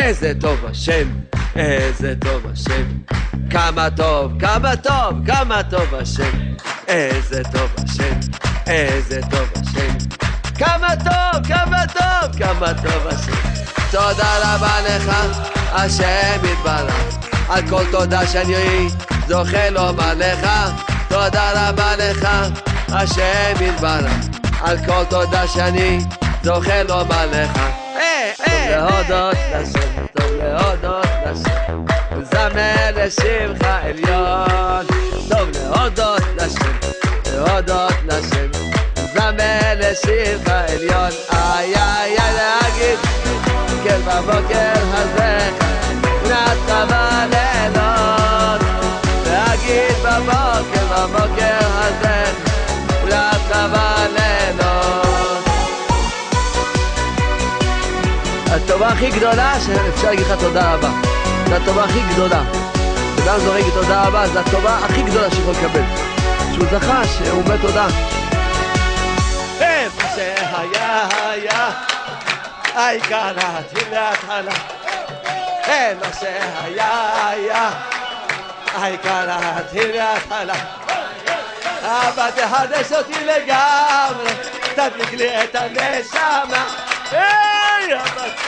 איזה טוב השם, איזה טוב השם, כמה טוב, כמה טוב, כמה טוב השם, איזה טוב השם, איזה טוב השם, כמה טוב, כמה טוב, כמה טוב השם. תודה רבה לך, השם יתברך, על כל תודה שאני זוכה לומר לך, תודה רבה לך, השם יתברך, על כל תודה שאני זוכה לומר לך. טוב להודות לשם, טוב להודות לשם, זמר לשמך עליון. טוב להודות לשם, להודות לשם, זמר לשמך עליון. איי איי איי להגיד, כן בבוקר הזה, נתת הטובה הכי גדולה שאפשר להגיד לך תודה רבה. זו הטובה הכי גדולה. אדם זורק תודה רבה, זו הטובה הכי גדולה שיכול לקבל. שהוא זכה, שהוא אומר תודה. מה שהיה היה, העיקר להתחיל להתחלה. מה שהיה היה, העיקר להתחיל להתחלה. אבא תחדש אותי לגמרי, תדליק לי את הנשמה. היי, אבא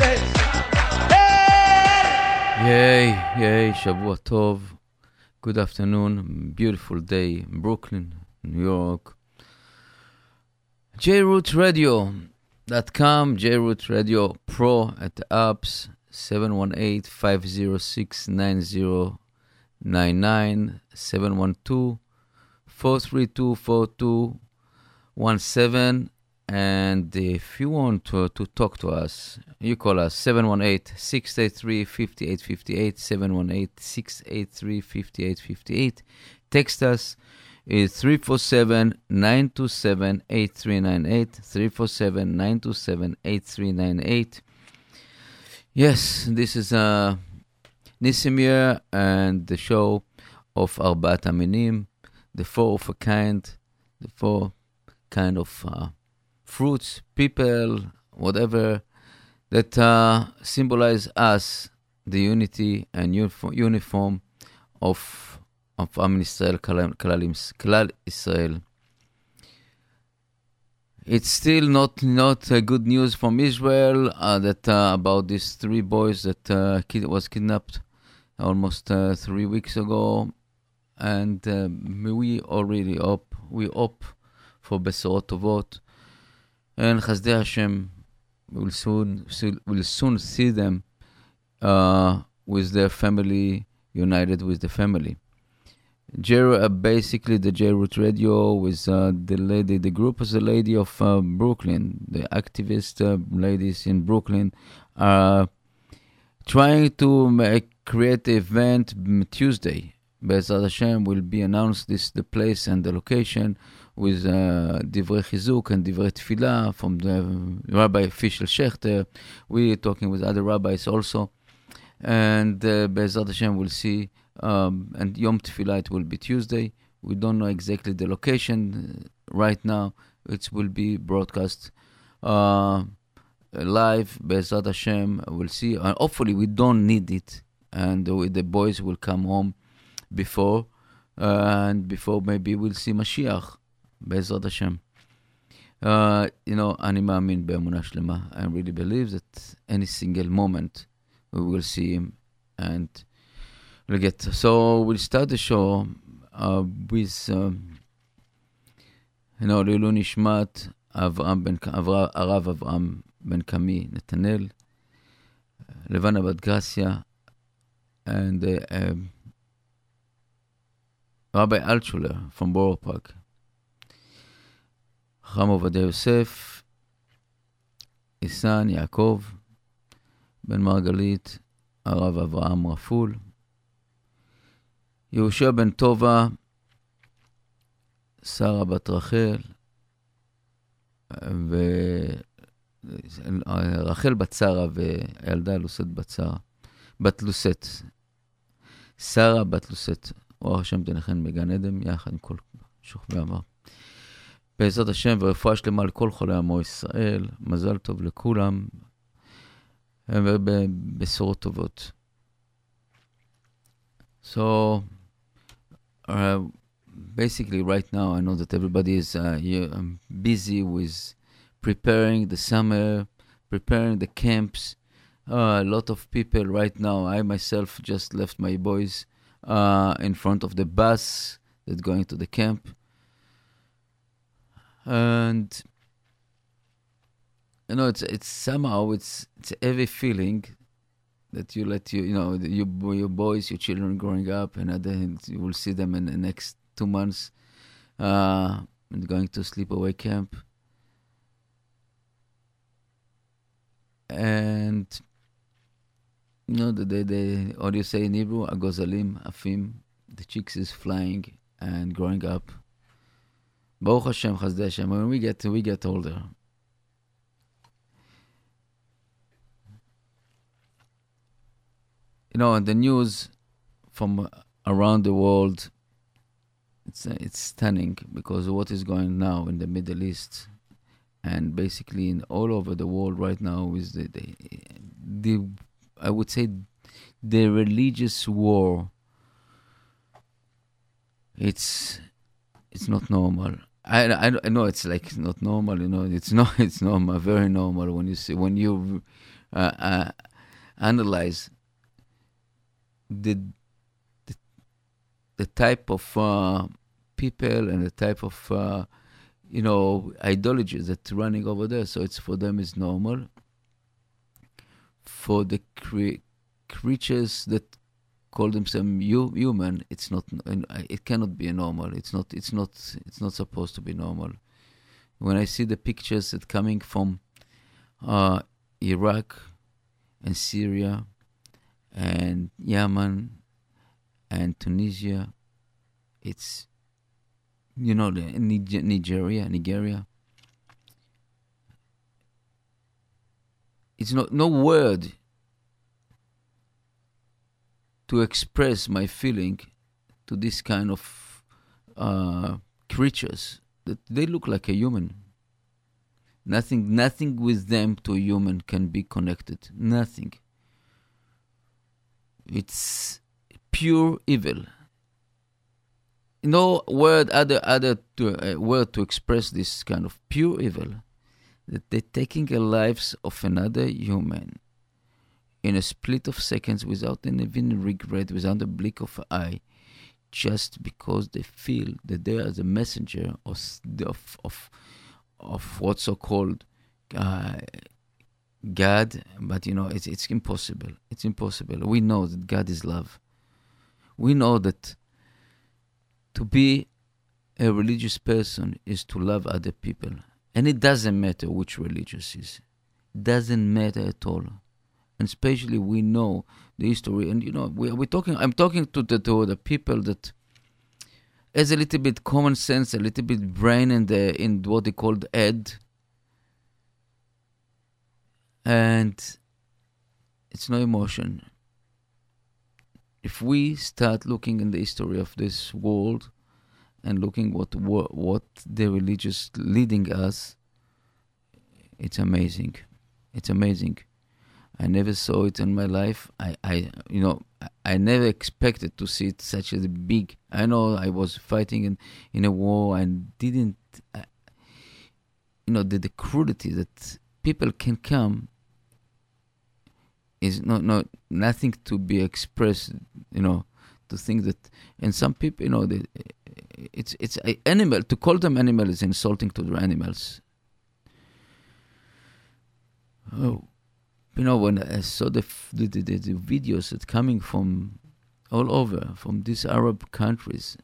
ייי, ייי, שבוע טוב. Good afternoon, beautiful day in Brooklyn, New York. JRootRadio.com, JRoot Radio Pro at the apps 718 506 9099 712 432 4217. and if you want to, to talk to us, you call us 718 683 5858, 718 683 5858. Text us is 347 927 8398, 347 927 8398. Yes, this is uh, Nisimir and the show of Arbat Aminim, the four of a kind, the four kind of uh, fruits, people, whatever, that uh, symbolize us, the unity and uniform, of of Am Israel, Kalal Israel. It's still not not uh, good news from Israel uh, that uh, about these three boys that uh, kid was kidnapped almost uh, three weeks ago, and we already hope we hope for Besorot Tovot and Chasdei Hashem will soon will soon see them uh, with their family united with the family. Jer- uh, basically, the J-Root Radio with uh, the lady, the group is the lady of uh, Brooklyn, the activist uh, ladies in Brooklyn, are trying to make, create the event Tuesday. Be'ezrat Hashem will be announced this the place and the location with uh, Chizuk and Divrei Tefillah from the Rabbi Fischel Schechter. We are talking with other rabbis also. And uh, Be'ezrat Hashem will see, um, and Yom Tefillah it will be Tuesday. We don't know exactly the location uh, right now. It will be broadcast uh, live. Be'ezrat Hashem, we'll see. Uh, hopefully, we don't need it, and the boys will come home before, and before maybe we'll see Mashiach. בעזרת השם. Uh, you know, אני מאמין באמונה שלמה. I really believe that any single moment we will see him and we'll get. So we'll start the show uh, with, um, you know, לעילוי נשמת אברהם בן, אברה, הרב אברהם בן קמי נתנאל, לבנה בת גרסיה, and uh, um, Rabbi Altshuler from Borough Park. חכם עובדיה יוסף, איסן יעקב, בן מרגלית, הרב אברהם רפול, יהושע בן טובה, שרה בת רחל, ורחל בת שרה והילדה לוסת בת שרה, בת לוסת. שרה בת לוסת, אור השם תנחן בגן עדן, יחד עם כל שוכבי עמר. בעזרת השם ורפואה שלמה לכל חולי עמו ישראל, מזל טוב לכולם, ובשורות טובות. So, uh, basically, right now, I know that everybody is uh, um, busy with preparing the summer, preparing the camps. Uh, a lot of people right now. I myself just left my boys uh, in front of the bus that's going to the camp, and you know, it's it's somehow it's it's every feeling that you let you you know your your boys, your children growing up, and then you will see them in the next two months, uh, and going to sleepaway camp, and you know the the, they do you say in Hebrew? Agozalim, afim, the chicks is flying and growing up. Baruch Hashem, Chasdei Hashem. When we get we get older, you know, the news from around the world, it's uh, it's stunning because what is going now in the Middle East, and basically in all over the world right now is the the, the I would say the religious war. It's it's not normal. I, I, I know it's like not normal, you know. It's not it's normal, very normal when you see when you uh, uh, analyze the the, the type of uh, people and the type of uh, you know ideologies that's running over there. So it's for them is normal. For the cre- creatures that call themselves hu- human, it's not. It cannot be normal. It's not. It's not. It's not supposed to be normal. When I see the pictures that coming from uh, Iraq and Syria and Yemen and Tunisia. It's you know the Nigeria, Nigeria. It's not no word to express my feeling to this kind of uh, creatures that they look like a human. Nothing, nothing with them to a human can be connected. Nothing. It's pure evil. No word other other to, uh, word to express this kind of pure evil. That they're taking the lives of another human in a split of seconds without any even regret, without a blink of an eye, just because they feel that they are the messenger of of of, of what's so called uh, God, but you know, it's it's impossible. It's impossible. We know that God is love. We know that to be a religious person is to love other people, and it doesn't matter which religious is. It Doesn't matter at all, and especially we know the history. And you know, we we're talking. I'm talking to the to the people that has a little bit common sense, a little bit brain in the in what they called head and it's no emotion. If we start looking in the history of this world and looking what, what the religious leading us, it's amazing. It's amazing. I never saw it in my life. I, I you know, I never expected to see it such a big. I know I was fighting in, in a war and didn't, uh, you know, the, the cruelty that people can come is not not nothing to be expressed you know to think that, and some people, you know, they, it's it's animal to call them animal is insulting to the animals. Oh, you know, when I saw the the, the, the videos that coming from all over from these Arab countries,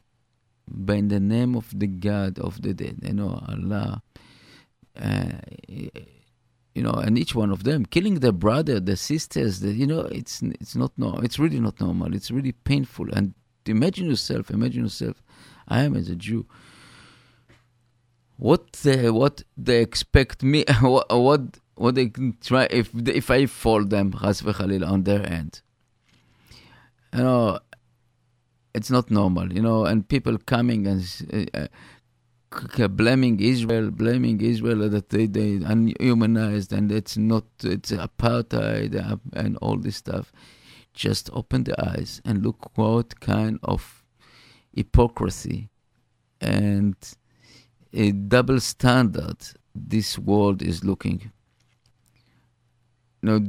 by the name of the God of the dead, you know, Allah. Uh, you know, and each one of them killing their brother, their sisters. The, you know, it's it's not no, it's really not normal. It's really painful. And imagine yourself, imagine yourself. I am as a Jew. What they, what they expect me? what what they can try if if I fall them on their end. You know, it's not normal. You know, and people coming and. Uh, blaming Israel, blaming Israel that they they unhumanized and it's not it's apartheid uh, and all this stuff. Just open the eyes and look what kind of hypocrisy and a double standard this world is looking. Know,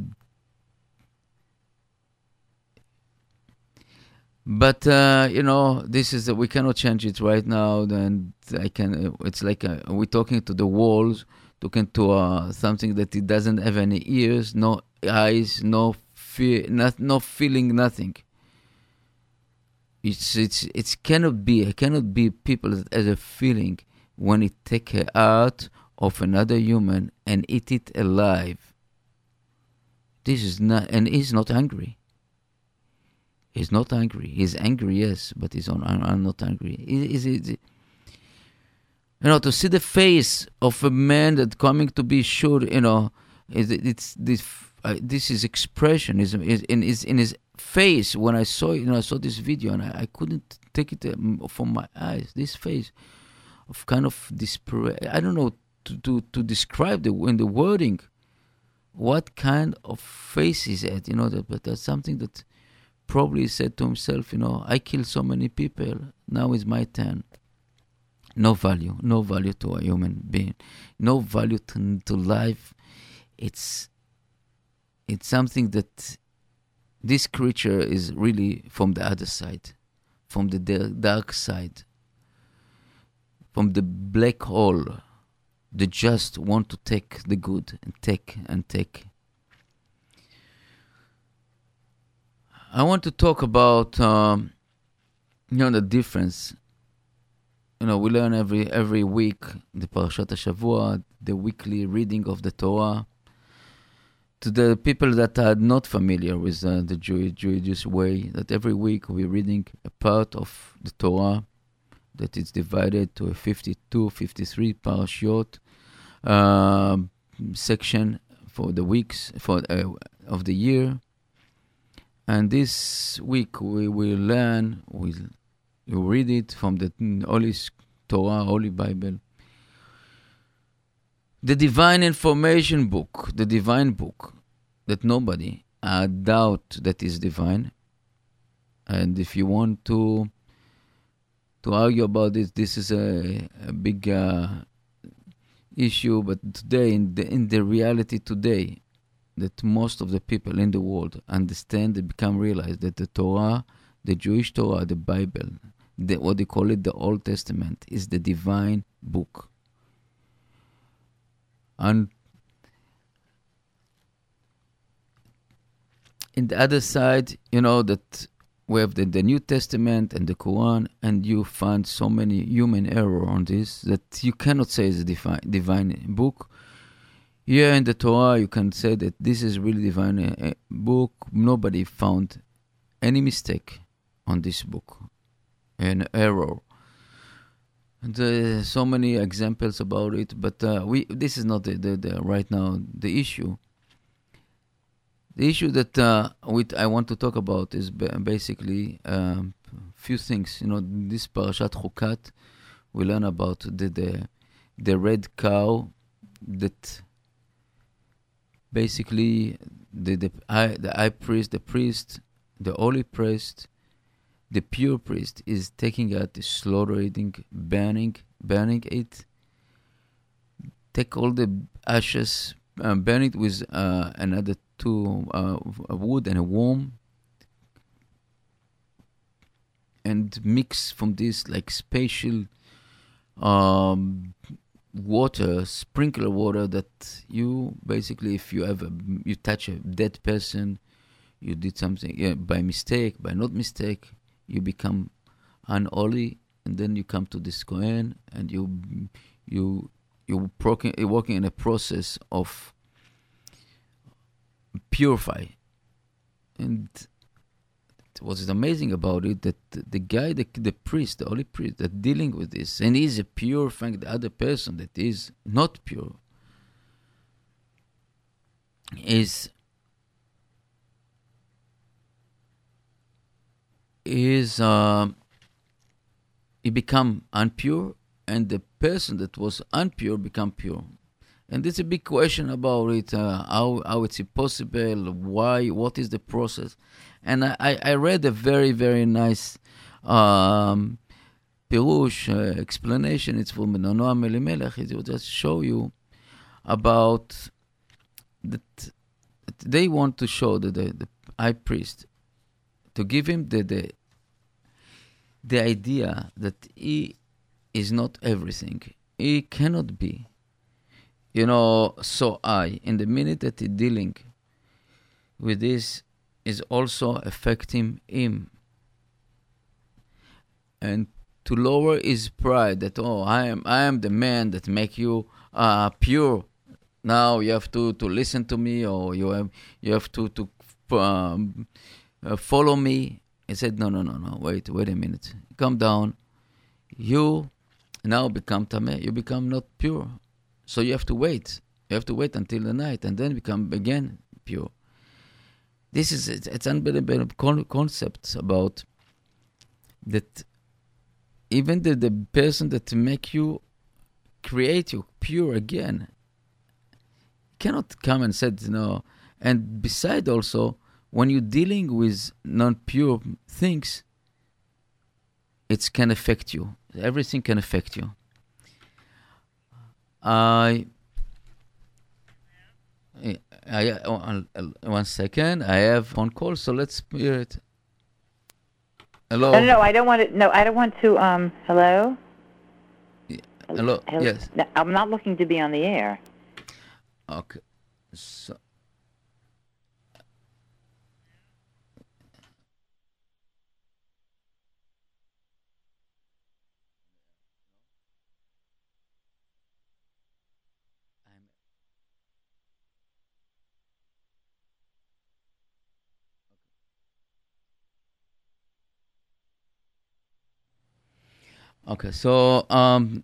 but uh, you know this is we cannot change it right now and i can it's like uh, we're talking to the walls talking to uh, something that it doesn't have any ears no eyes no fear not, no feeling nothing. It's it's it cannot be it cannot be people that has a feeling when it take a out of another human and eat it alive this is not and he's not angry He's not angry. He's angry, yes, but he's on. I'm, not angry. Is it? You know, to see the face of a man that coming to be sure, you know, it's, it's this. Uh, this is expression is, is in his in his face when I saw you know I saw this video and I, I couldn't take it um, from my eyes. This face of kind of despair. I don't know to, to, to describe the in the wording what kind of face is it. You know that, but that's something that probably said to himself, you know, I killed so many people, now is my turn. No value, no value to a human being, no value to, to life. It's it's something that this creature is really from the other side, from the dark side, from the black hole. They just want to take the good and take and take I want to talk about um, you know the difference. You know, we learn every every week the Parashat Shavua, the weekly reading of the Torah. To the people that are not familiar with uh, the Jewish, Jewish way, that every week we're reading a part of the Torah that is divided to a 52, 53 parashot uh, section for the weeks for uh, of the year and this week we will learn, we'll, we'll read it from the Holy Torah, Holy Bible. The Divine Information Book, the Divine Book, that nobody uh, doubt that is divine. And if you want to to argue about this, this is a, a big uh, issue. But today, in the in the reality today, that most of the people in the world understand and become realize that the Torah, the Jewish Torah, the Bible, the, what they call it, the Old Testament, is the divine book. And in the other side, you know that we have the, the New Testament and the Quran, and you find so many human error on this that you cannot say it's a divine, divine book here in the Torah, you can say that this is really divine uh, book. Nobody found any mistake on this book, an error. And uh, so many examples about it, but uh, we this is not the, the, the, right now the issue. The issue that uh, I want to talk about is basically a um, few things. You know, this parashat Chukat, we learn about the the, the red cow that basically the the high, the high priest, the priest, the holy priest, the pure priest is taking out slaughtering, burning, burning it. Take all the ashes, uh, burn it with uh, another two uh, wood and a worm. and mix from this like special um, water, sprinkler water that you basically, if you ever you touch a dead person, you did something yeah, by mistake, by not mistake, you become unholy, and then you come to this Kohen, and you you you working, you're working in a process of purify, and what is amazing about it that the guy, the, the priest, the holy priest, that dealing with this, and he's a pure thing, the other person that is not pure, is is uh, he become unpure, and the person that was unpure become pure. And there's a big question about it, uh, how how it's possible, why, what is the process, and I, I read a very very nice um, pirush uh, explanation. It's from Noam Elimelech. It will just show you about that they want to show that the, the high priest to give him the, the the idea that he is not everything. He cannot be you know, so I, in the minute that he's dealing with this, is also affecting him. And to lower his pride that oh I am I am the man that make you uh, pure. Now you have to, to listen to me or you have you have to to um, uh, follow me. He said no no no no wait wait a minute calm down. You now become tameh. You become not pure. So you have to wait. You have to wait until the night and then become again pure. This is it's, it's unbelievable con- concepts about that. Even the, the person that make you create you pure again cannot come and said know. And beside also, when you're dealing with non-pure things, it can affect you. Everything can affect you. I, I, uh, one second. I have phone call, so let's hear it. Hello. No, no, no, I don't want to. No, I don't want to. Um, hello. Hello. hello? Yes. No, I'm not looking to be on the air. Okay. So Okay, so um,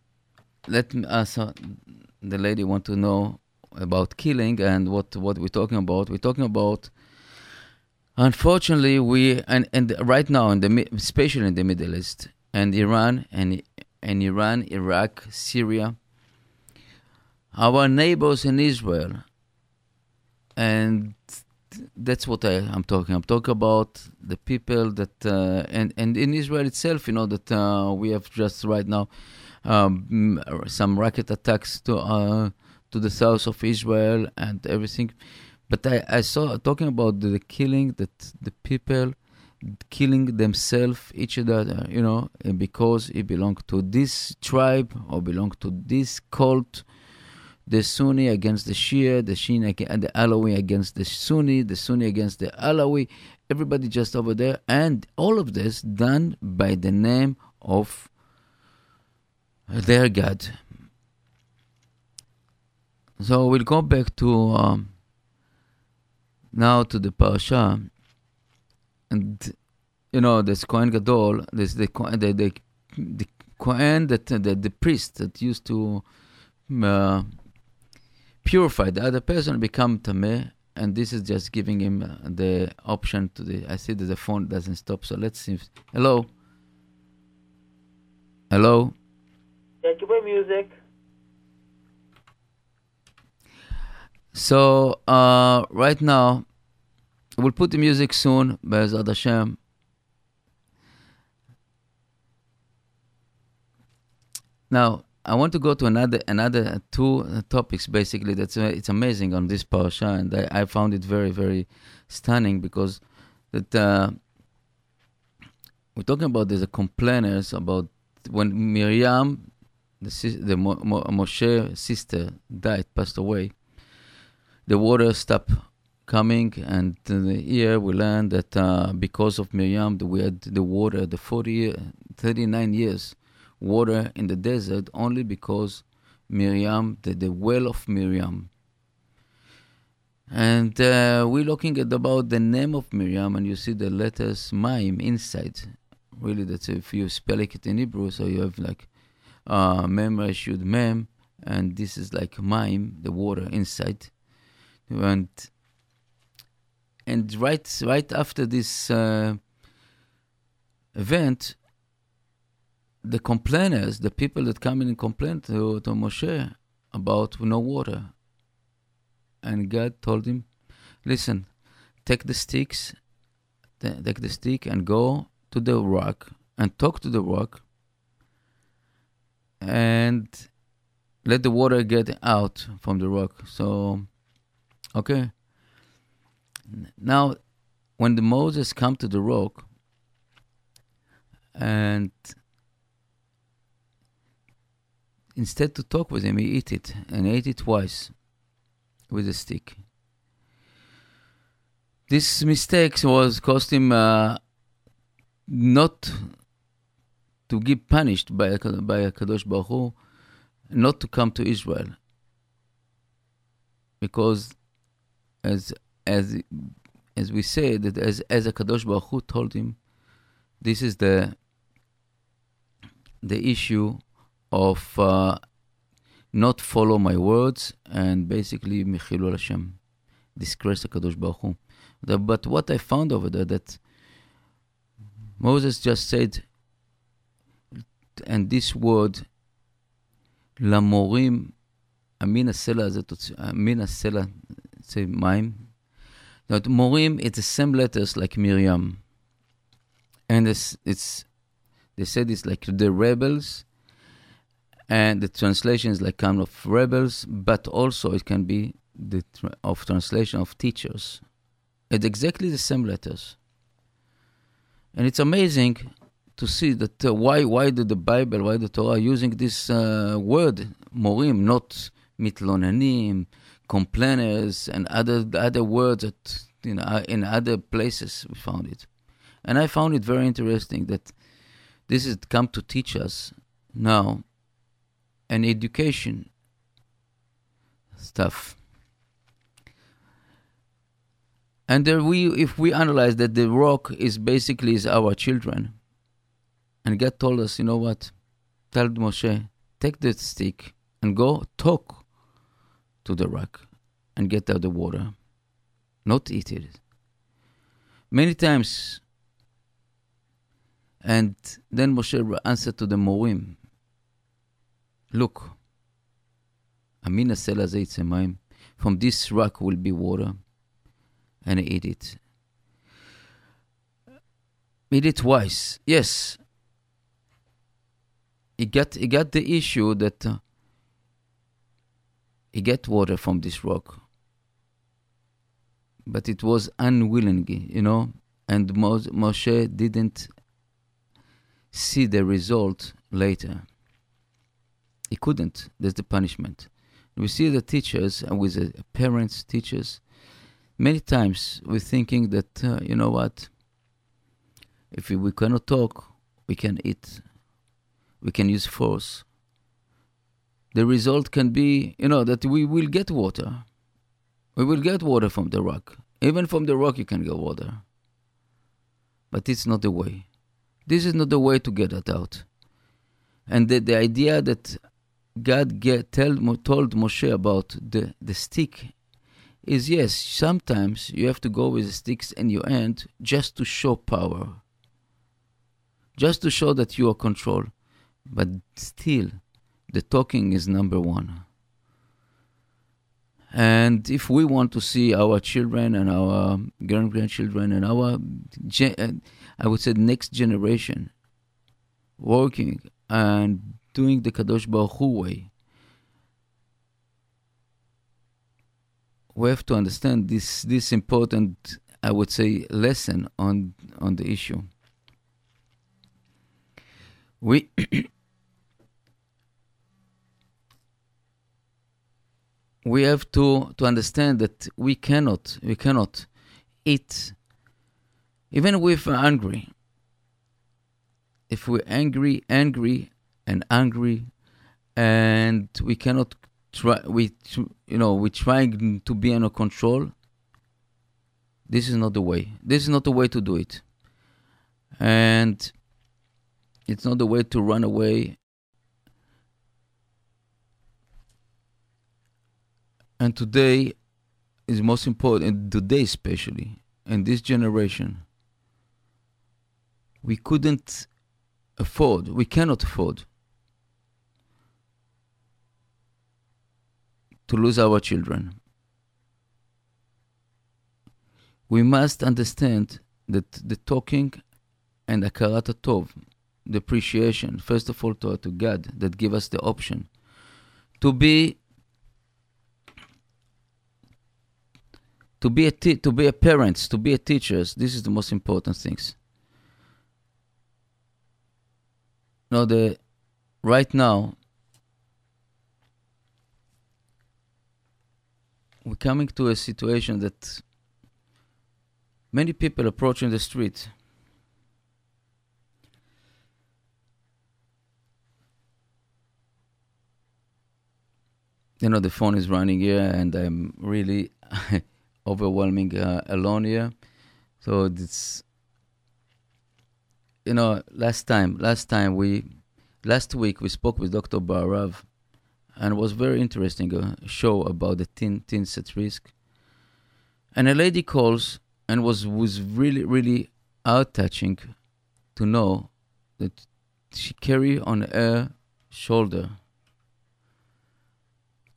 let me. Uh, the lady want to know about killing and what what we're talking about. We're talking about. Unfortunately, we and and right now in the especially in the Middle East and Iran and and Iran, Iraq, Syria, our neighbors in Israel, and that's what I, am talking. I'm talking about the people that uh, and and in Israel itself, you know that uh, we have just right now um, some rocket attacks to uh, to the south of Israel and everything. But I, I saw talking about the, the killing that the people killing themselves each other, you know, because it belonged to this tribe or belonged to this cult the Sunni against the Shia, the Shia and the Alawi against the Sunni, the Sunni against the Alawi, everybody just over there, and all of this done by the name of their God. So we'll go back to um, now to the parasha, and you know this Kohen Gadol, this the the the, the Kohen that the, the priest that used to. Uh, purify the other person, become tameh, and this is just giving him uh, the option to the. I see that the phone doesn't stop, so let's see. If, hello. Hello. Yeah, you play music. So uh, right now, we'll put the music soon, Be'ezrat Hashem. Now, I want to go to another another two topics basically. That's uh, it's amazing on this parasha, and I, I, found it very very stunning because that uh, we're talking about there's a complainers about when Miriam, the, the Mo- Mo- Moshe sister, died, passed away. The water stopped coming, and here we learned that uh, because of Miriam, we had the water, the 40, 39 years water in the desert, only because Miriam, the, the well of Miriam. And uh, we're looking at about the name of Miriam, and you see the letters Maim inside. Really, that's if you spell it in Hebrew, so you have like uh, Mem Reshud Mem, and this is like Maim, the water inside. And and right right after this uh, event, the complainers, the people that come in and complain to, to Moshe about no water. And God told him, listen, take the sticks, take the stick and go to the rock and talk to the rock and let the water get out from the rock. So, okay. Now, when the Moses come to the rock and instead to talk with him, he eat it and ate it twice with a stick. This mistake was cost him uh, not to get punished by by a Kadosh Baruch Hu, not to come to Israel, because as as as we say that as as a Kadosh Baruch Hu told him, this is the the issue of uh, not follow my words and basically Michilul Hashem, disgrace the Kadosh Baruch Hu. The, but what I found over there that Moses just said, and this word, למורים, המין הסלע הזה, המין הסלע, say מים. That morim, it's the same letters like Miriam. And it's, it's they said it's like the rebels, and the translation is like kind of rebels, but also it can be the tra- of translation of teachers. It's exactly the same letters, and it's amazing to see that uh, why why did the Bible, why the Torah using this uh, word morim, not mitlonanim, complainers, and other other words that you know in other places we found it, and I found it very interesting that this is come to teach us now an education stuff. And we, if we analyze that the rock is basically is our children, and God told us, you know what? Tell Moshe, take the stick and go talk to the rock and get out the water, not eat it. Many times, and then Moshe answered to the Morim, look, Amin Asela Mayim, from this rock will be water, and eat it. Eat it twice. Yes, he got he got the issue that uh, he get water from this rock, but it was unwillingly, you know, and Moshe didn't see the result later. He couldn't. That's the punishment. We see the teachers and with the parents, teachers. Many times we're thinking that uh, you know what. If we, we cannot talk, we can eat we can use force. The result can be, you know, that we will get water. We will get water from the rock. Even from the rock, you can get water. But it's not the way. This is not the way to get that out. And the, the idea that God get, tell, told Moshe about the, the stick is yes, sometimes you have to go with the sticks in your hand just to show power, just to show that you are control. But still, the talking is number one. And if we want to see our children and our grand grandchildren and our, uh, I would say, next generation working and doing the Kadosh Baruch Hu way, we have to understand this this important, I would say, lesson on on the issue. we we have to to understand that we cannot we cannot eat even if we're angry if we're angry angry and angry and we cannot try we you know we're trying to be under control. This is not the way. This is not the way to do it. And it's not the way to run away. And today is most important today especially in this generation we couldn't afford we cannot afford to lose our children we must understand that the talking and akarat tov the appreciation first of all to, to god that give us the option to be to be a to be a parents, to be a teachers, this is the most important things. Now the right now we're coming to a situation that many people approaching the street you know the phone is running here and i'm really overwhelming uh, alone here. So it's you know last time last time we last week we spoke with Dr. Barav and was very interesting uh, show about the teen teens at risk. And a lady calls and was was really really out touching to know that she carry on her shoulder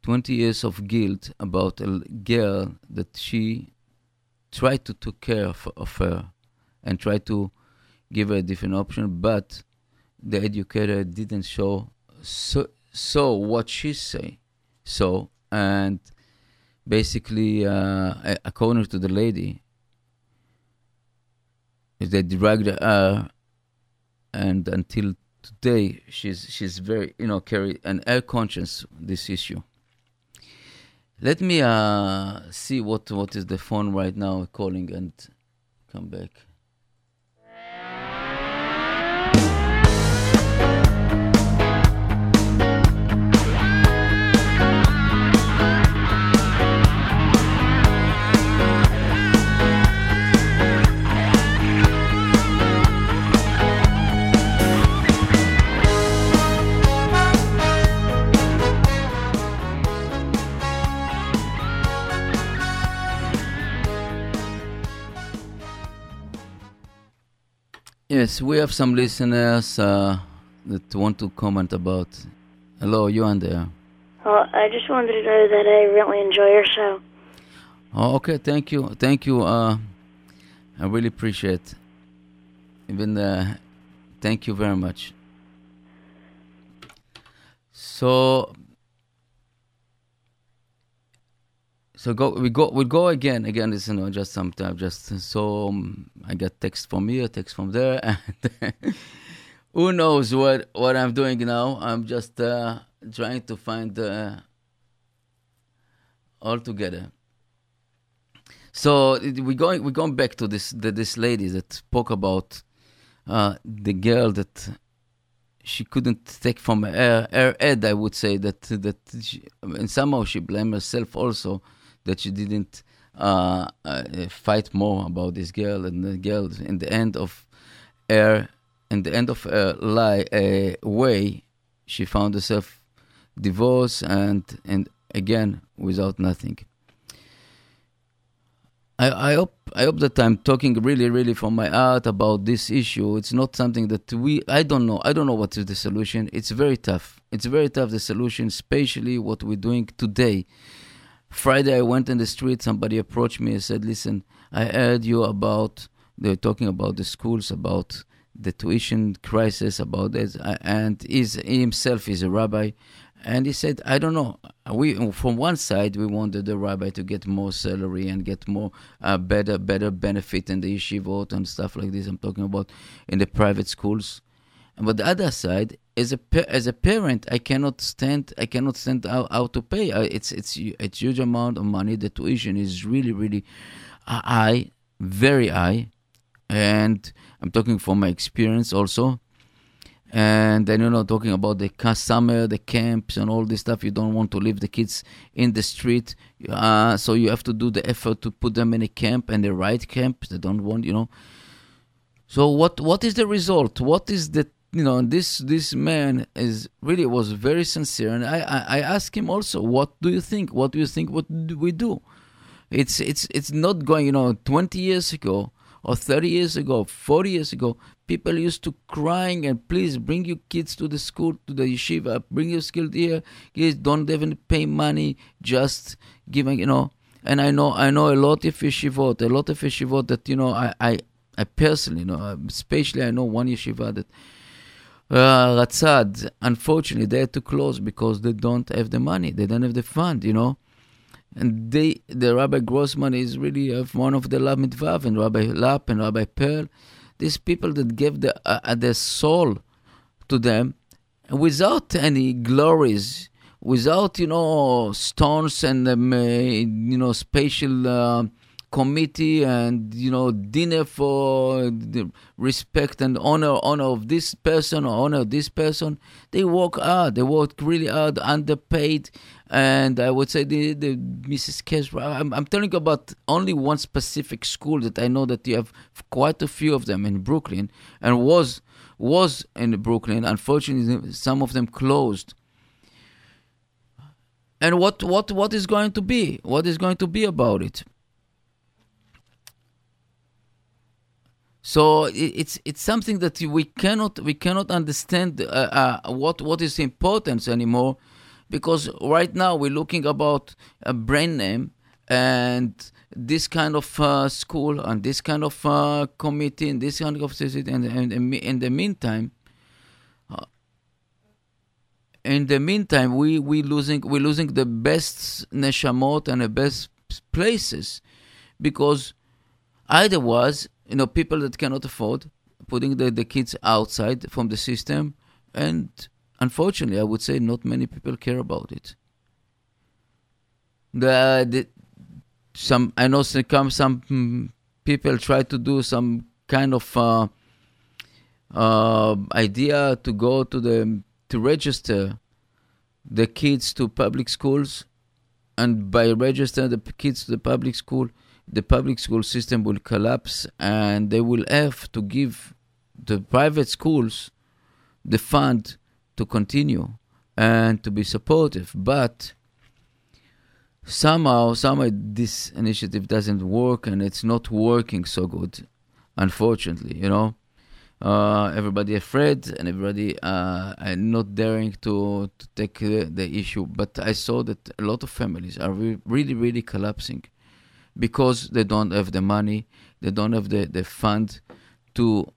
20 years of guilt about a girl that she tried to take care of, of her and tried to give her a different option, but the educator didn't show so, so what she say. So, and basically, uh, according to the lady, they dragged her, and until today, she's she's very you know carry an air conscience this issue. Let me uh, see what what is the phone right now calling and come back. Yes, we have some listeners uh, that want to comment about. Hello, you on there? Well, I just wanted to know that I really enjoy your show. Oh, okay. Thank you. Thank you. Uh, I really appreciate. Even uh, thank you very much. So, so go. We go. We go again. Again, this you know just sometimes just so um, I get text from here, text from there, and who knows what what I'm doing now? I'm just uh, trying to find uh, all together. So we going we going back to this the, this lady that spoke about uh, the girl that she couldn't take from her, her head. I would say that that she, and somehow she blamed herself also that she didn't uh, uh, fight more about this girl and the girl in the end of her in the end of her lie uh, way she found herself divorced and and again without nothing. I, I hope I hope that I'm talking really, really from my heart about this issue. It's not something that we I don't know. I don't know what is the solution. It's very tough. It's very tough the solution, especially what we're doing today. Friday I went in the street, somebody approached me and said, Listen, I heard you about they're talking about the schools, about the tuition crisis, about this and he's, he himself is a rabbi and he said, I don't know. We from one side we wanted the rabbi to get more salary and get more uh, better better benefit in the yeshivot and stuff like this. I'm talking about in the private schools, But the other side, as a as a parent, I cannot stand. I cannot stand how, how to pay. It's it's it's huge amount of money. The tuition is really really high, very high, and I'm talking from my experience also. And then you know, talking about the summer, the camps, and all this stuff. You don't want to leave the kids in the street, uh, so you have to do the effort to put them in a camp and the right camp. They don't want, you know. So what what is the result? What is the you know this this man is really was very sincere, and I I, I asked him also, what do you think? What do you think? What do we do? It's it's it's not going. You know, twenty years ago or thirty years ago, forty years ago, people used to crying and please bring your kids to the school to the yeshiva, bring your kids here. Kids don't even pay money, just giving you know. And I know I know a lot of yeshivot, a lot of yeshivot that you know I I, I personally you know, especially I know one yeshiva that uh, Ratzad, unfortunately, they had to close because they don't have the money. They don't have the fund, you know. And they, the Rabbi Grossman is really uh, one of the Lav Mitvav and Rabbi Lap and Rabbi Pearl. These people that gave the, uh, uh, their soul to them without any glories, without, you know, stones and, um, uh, you know, special uh, committee and you know dinner for respect and honor honor of this person or honor of this person. They work hard. They work really hard underpaid. And i would say the, the mrs kesra I'm, I'm telling you about only one specific school that i know that you have quite a few of them in brooklyn and was was in brooklyn. Unfortunately some of them closed. And what what what is going to be? What is going to be about it So it's it's something that we cannot we cannot understand uh, uh, what what is importance anymore, because right now we're looking about a brand name and this kind of uh, school and this kind of uh, committee and this kind of society and, and, and in the meantime. Uh, in the meantime, we we losing we losing the best neshamot and the best places, because either was you know, people that cannot afford putting the, the kids outside from the system. And unfortunately, I would say not many people care about it. The, the some I know some some people try to do some kind of uh, uh, idea to go to the to register the kids to public schools, and by register the kids to the public school, the public school system will collapse and they will have to give the private schools the fund to continue and to be supportive. But somehow, somehow this initiative doesn't work and it's not working so good, unfortunately, you know. Uh, everybody afraid and everybody uh, not daring to, to take the, issue. But I saw that a lot of families are re- really, really collapsing because they don't have the money, they don't have the, the fund to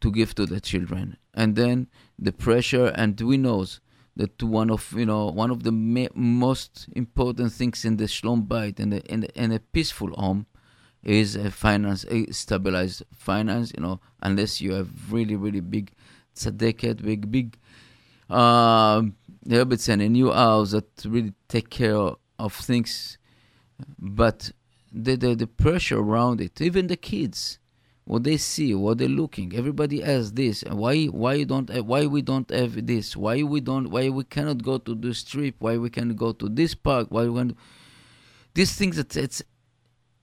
to give to the children. And then the pressure, and we knows that one of you know one of the ma- most important things in the shalom bayit and in, in, in, a peaceful home is a finance, a stabilized finance. You know, unless you have really really big tzedeket, big big uh, and a new house that really take care of things, but the, the, the pressure around it, even the kids, what they see, what they're looking. Everybody has this. Why why don't uh, why we don't have this? Why we don't why we cannot go to this trip? Why we can go to this park? Why we these things that it's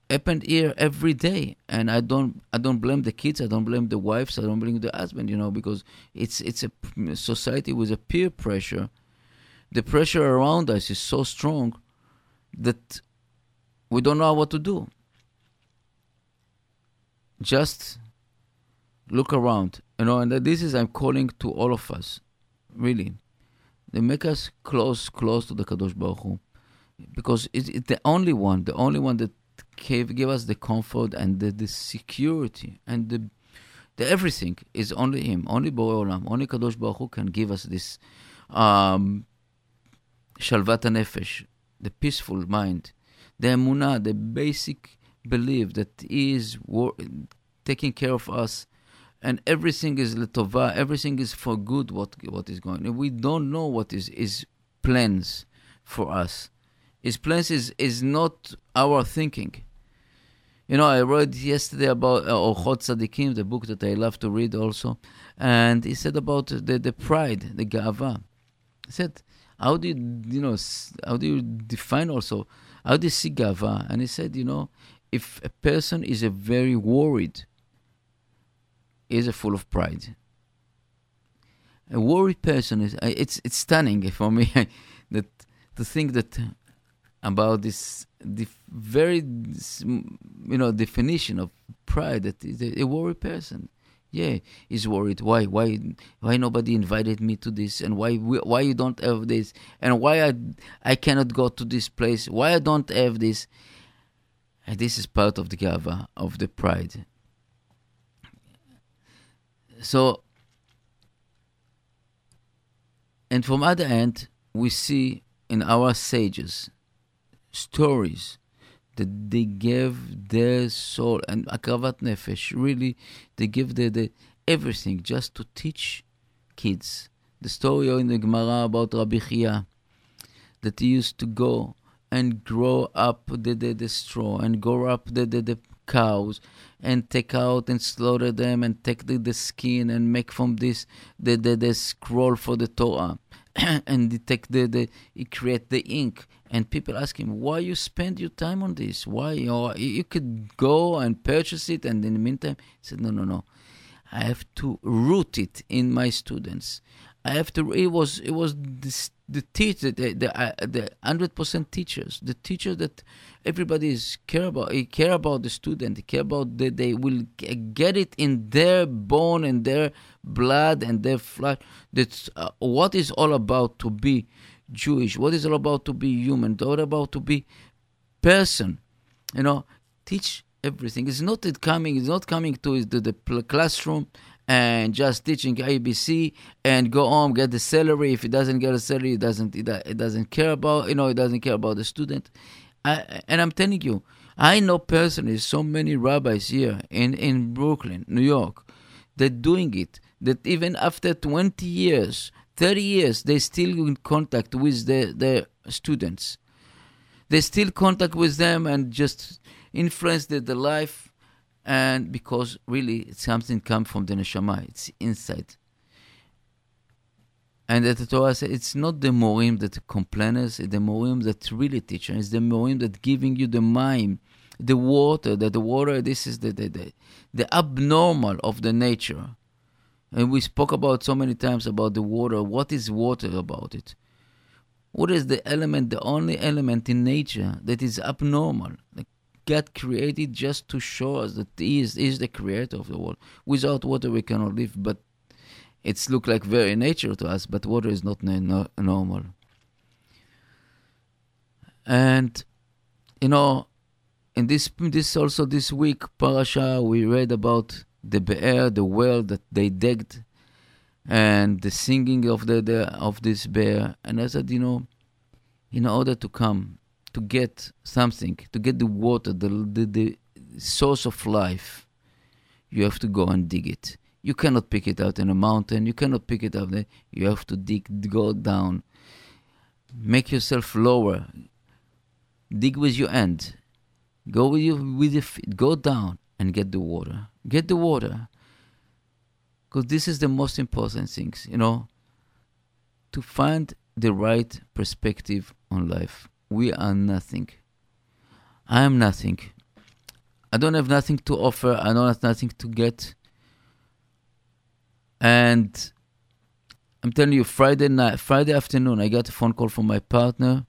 happened here every day and i don't i don't blame the kids i don't blame the wives i don't blame the husband you know because it's it's a society with a peer pressure the pressure around us is so strong that we don't know what to do. Just look around, you know, and this is I'm calling to all of us, really. They make us close, close to the Kadosh Baruch Hu, because it's, the only one, the only one that gave, give us the comfort and the, the security and the, the everything is only Him, only Borei Olam, only Kadosh Baruch Hu can give us this um, shalvat nefesh, the peaceful mind the emunah, the basic belief that He is wor- taking care of us and everything is letova, everything is for good. What what is going? on. We don't know what is his plans for us. His plans is is not our thinking. You know, I read yesterday about uh, Orchot Tzadikim, the book that I love to read also, and he said about the, the pride, the gava. He said, how do you, you know, how do you define also, how you see gava? And he said, you know, if a person is a very worried, is a full of pride. A worried person is, I- it's, it's stunning for me that to think that about this the very you know definition of pride that is a, a worried person yeah he's worried. Why why why nobody invited me to this? And why why you don't have this? And why I I cannot go to this place? Why I don't have this? And this is part of the gava of the pride. So and from other end we see in our sages stories that they gave their soul and akavat nefesh. Really, they give the, the everything just to teach kids. The story in the Gemara about Rabbi Chiya that he used to go and grow up the, the, the straw and grow up the, the, the cows and take out and slaughter them and take the, the skin and make from this the, the, the scroll for the Torah. and he take the, the he create the ink and people ask him why you spend your time on this? Why you, you could go and purchase it and in the meantime he said no no no. I have to root it in my students. I have to it was it was this, the teacher the the, uh, the 100% teachers the teachers that everybody is care about he care about the student he care about that they will get it in their bone and their blood and their flesh. That's uh, what is all about to be Jewish, what is all about to be human, what about to be person. You know, teach everything. It's not it coming. It's not coming to the, the classroom and just teaching ABC and go home get the salary. If he doesn't get a salary, he doesn't. it, doesn't care about. You know, it doesn't care about the student. I, and I'm telling you, I know personally so many rabbis here in in Brooklyn, New York, that doing it. That even after 20 years, 30 years, they still in contact with their, their students. They still contact with them and just influence the, the life. And because really it's something come from the neshama, it's inside. And the Torah says it's not the morim that complainers, it's the morim that really teach. It's the morim that giving you the mind, the water, that the water, this is the, the, the, the abnormal of the nature. And we spoke about so many times about the water. What is water about it? What is the element, the only element in nature that is abnormal? God created just to show us that He is, is the creator of the world. Without water, we cannot live. But it's look like very nature to us, but water is not no, normal. And you know, in this this also this week parasha we read about the be'er, the well that they digged, and the singing of the, the of this be'er. And I said, you know, in order to come to get something, to get the water, the the, the source of life, you have to go and dig it. You cannot pick it out in a mountain. You cannot pick it up there. You have to dig, go down. Make yourself lower. Dig with your hand. Go with your with your feet. Go down and get the water. Get the water. Because this is the most important things, you know. To find the right perspective on life. We are nothing. I am nothing. I don't have nothing to offer. I don't have nothing to get. And I'm telling you, Friday night, Friday afternoon, I got a phone call from my partner,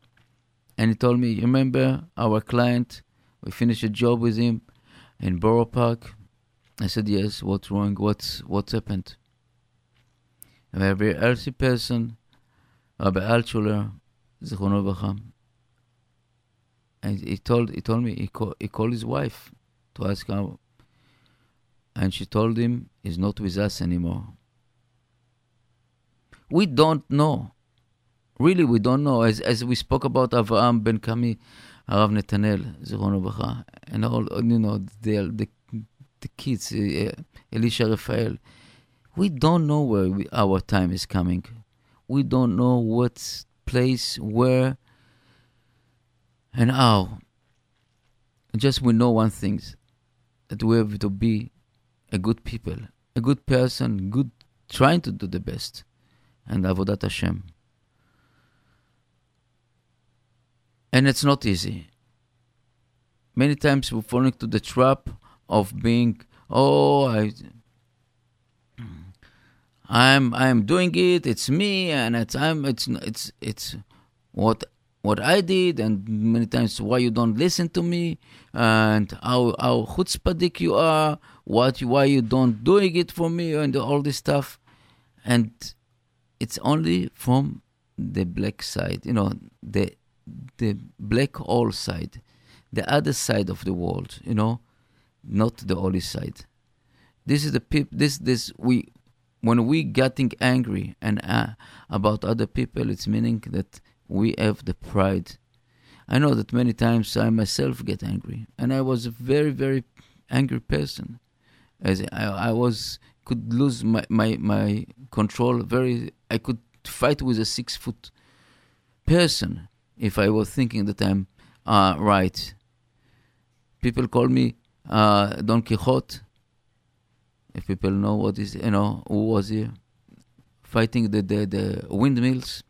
and he told me, "You remember our client? We finished a job with him in Borough Park." I said, "Yes. What's wrong? What's what's happened?" A very healthy person, Rabbi Altshuler, Zichrono Levracha. And he told he told me he call, he called his wife to ask her, and she told him he's not with us anymore. We don't know. Really, we don't know. As as we spoke about Avraham ben Kami, Arav Netanel, Zichrono Levracha, and all you know the the the kids, uh, Elisha Raphael, we don't know where we, our time is coming. We don't know what place, where, and how. Just we know one thing that we have to be a good people, a good person, good, trying to do the best, and avodat Hashem. And it's not easy. Many times we fall into the trap of being, oh, I, I'm, I'm doing it. It's me, and it's, I'm, it's, it's, it's what, what I did, and many times why you don't listen to me, and how, how chutzpahdik you are, what, why you don't doing it for me, and all this stuff, and it's only from the black side, you know, the the black hole side, the other side of the world, you know, not the holy side. This is the peop. This this we when we getting angry and uh, about other people, it's meaning that we have the pride. I know that many times I myself get angry, and I was a very very angry person, as I, I was could lose my, my my control. Very, I could fight with a six foot person if I was thinking that I'm uh, right. People call me uh, Don Quixote. If people know what is, you know, who was here fighting the, the, the windmills.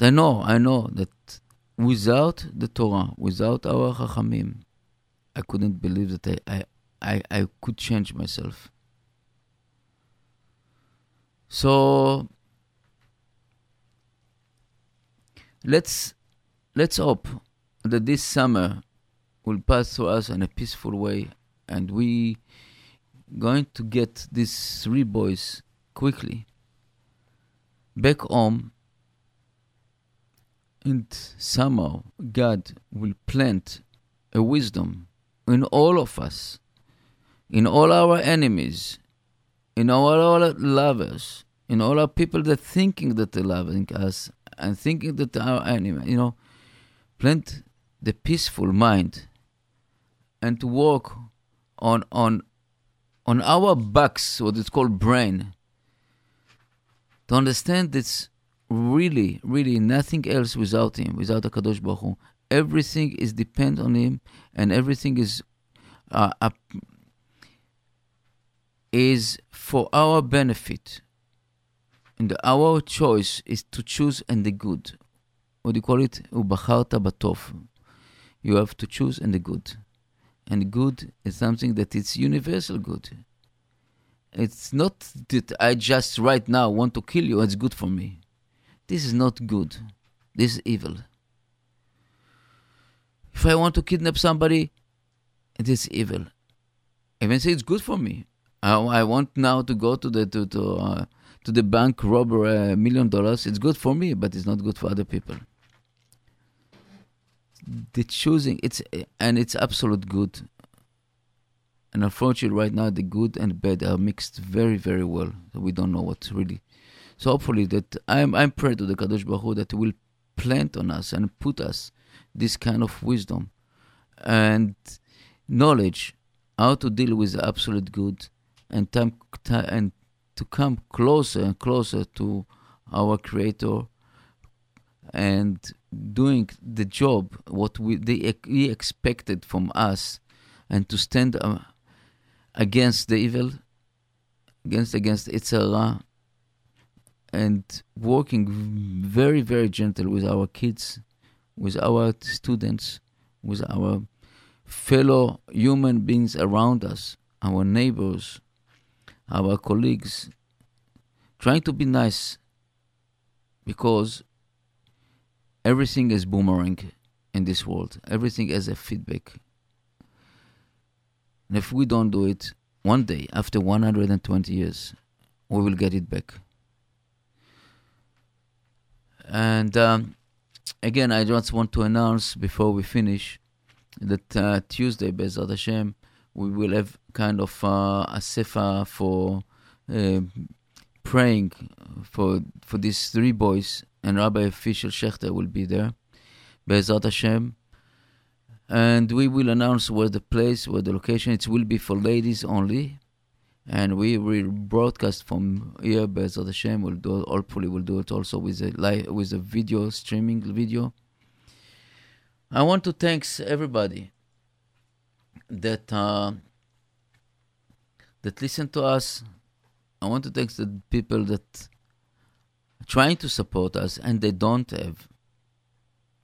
I know, I know that without the Torah, without our Chachamim, I couldn't believe that I, I, I, I could change myself. So let's let's hope that this summer will pass to us in a peaceful way and we going to get these three boys quickly back home. And somehow God will plant a wisdom in all of us, in all our enemies, in all our lovers, in all our people that thinking that they're loving us and thinking that our enemy, you know, plant the peaceful mind and to work on on on our backs, what is called brain, to understand it's really, really nothing else without him, without the Kadosh Baruch Hu. Everything is depend on him, and everything is uh, up, is for our benefit. And our choice is to choose and the good. What do you call it? Ubacharta batov. You have to choose and the good. And good is something that is universal good. It's not that I just right now want to kill you, it's good for me. This is not good. This is evil. If I want to kidnap somebody, it is evil. Even say it's good for me. I, I want now to go to the to to, uh, to the bank, rob a million dollars. It's good for me, but it's not good for other people. The choosing it's and it's absolute good. And unfortunately, right now the good and bad are mixed very very well. We don't know what really so hopefully that I'm I'm praying to the Kadosh Baruch Hu that will plant on us and put us this kind of wisdom and knowledge how to deal with the absolute good and time and to come closer and closer to our Creator and doing the job what we they he expected from us and to stand uh, against the evil against against yetzer hara and working very, very gentle with our kids, with our students, with our fellow human beings around us, our neighbors, our colleagues, trying to be nice because everything is boomerang in this world. Everything has a feedback. And if we don't do it, one day, after 120 years, we will get it back. And um, again, I just want to announce before we finish that uh, Tuesday, Be'ezrat Hashem, we will have kind of uh, a sefer for uh, praying for for these three boys, and Rabbi Official Shechter will be there. Be'ezrat Hashem. and we will announce where the place, where the location. It will be for ladies only, and we will broadcast from here. Be'ezrat Hashem, we'll do. Hopefully, we'll do it also with a live, with a video streaming video. I want to thanks everybody that uh, that listen to us. I want to thank the people that trying to support us and they don't have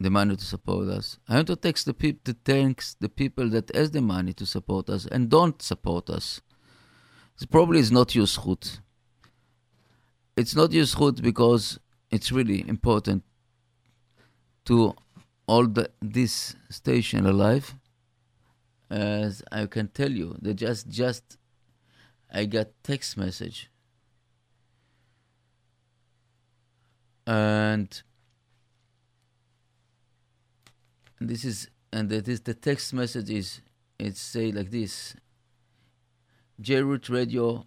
the money to support us. I want to thank the people to thanks the people that has the money to support us and don't support us. It probably is not your zchut. It's not your zchut because it's really important to hold the, this station alive. As I can tell you, they just just I got text message. And this is and that is the text message is it say like this Jerut radio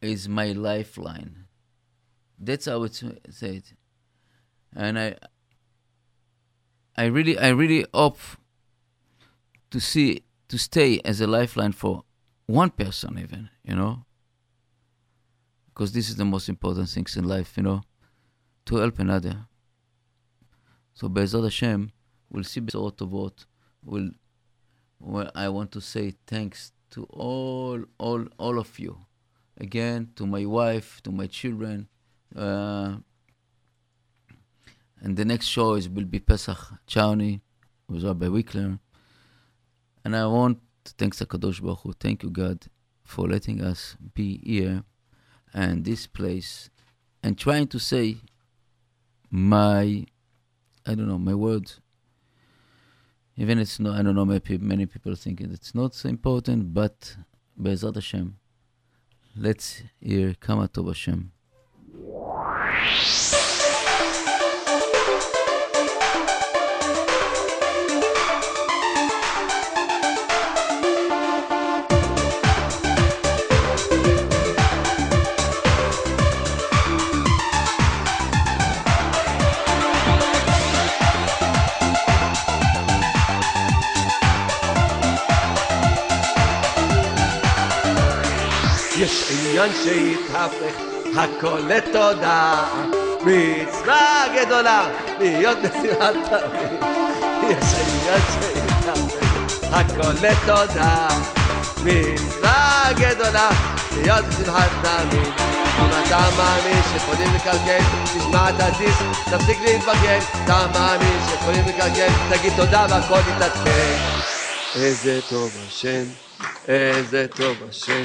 is my lifeline. That's how it's said. And i i really i really hope to see to stay as a lifeline for one person even you know? Because this is the most important things in life you know to help another. So Be'ezrat Hashem we'll see Bezod Tovot will well I want to say thanks to all all all of you. Again to my wife to my children uh, and the next show is will be Pesach Chowny with Rabbi Wickler. And I want to thank Sakadosh Baruch Hu. Thank you, God, for letting us be here and this place and trying to say my, I don't know, my words even it's not, I don't know, maybe many people think it's not so important, but Be'ezrat Hashem, let's hear Kama Tov Hashem. עניין שהתהפך הכל לתודה. מצווה גדולה להיות בשמחת תמיד יש עניין שהתהפך הכל לתודה. מצווה גדולה להיות בשמחת תמיד אם אתה מאמין שיכולים לקלקל תשמע את הדיסק תפסיק להתבגן אתה מאמין שיכולים לקלקל תגיד תודה והכל יתעדכן. איזה טוב השם איזה טוב השם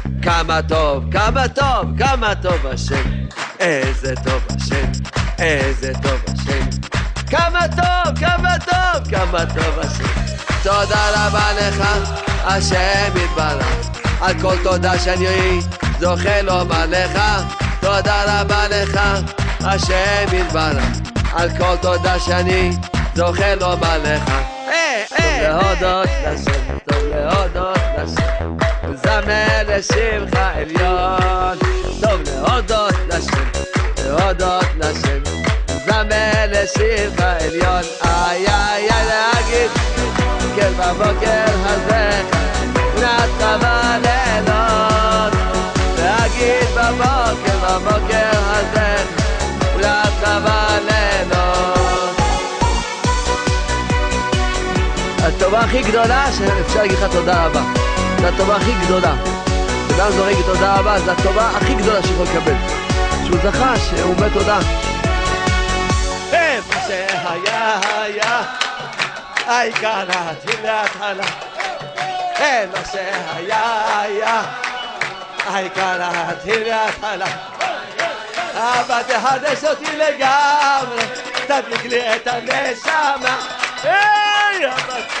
כמה טוב, כמה טוב, כמה טוב השם. איזה טוב השם, איזה טוב השם. כמה טוב, כמה טוב, כמה טוב השם. תודה רבה לך, השם יתברך. על כל תודה שאני זוכה לומר לך. תודה רבה לך, השם יתברך. על כל תודה שאני זוכה לומר לך. להודות לשם, טוב להודות לשם. זמר לשמך עליון, טוב להודות לשם, להודות לשם, זמר לשמך עליון, איי איי איי להגיד, כן בבוקר הזה, נתת בלילות, להגיד בבוקר, בבוקר הזה, הטובה הכי גדולה שאפשר להגיד לך תודה רבה. זו הטובה הכי גדולה. כשאדם זורק תודה רבה, זו הטובה הכי גדולה שיכול לקבל. שהוא זכה, שהוא אומר תודה. איפה שהיה היה, העיקר להתחיל להתחלה. איפה שהיה היה, העיקר להתחיל להתחלה. אבא תחדש אותי לגמרי, תדליק לי את הנשמה. היי, אבא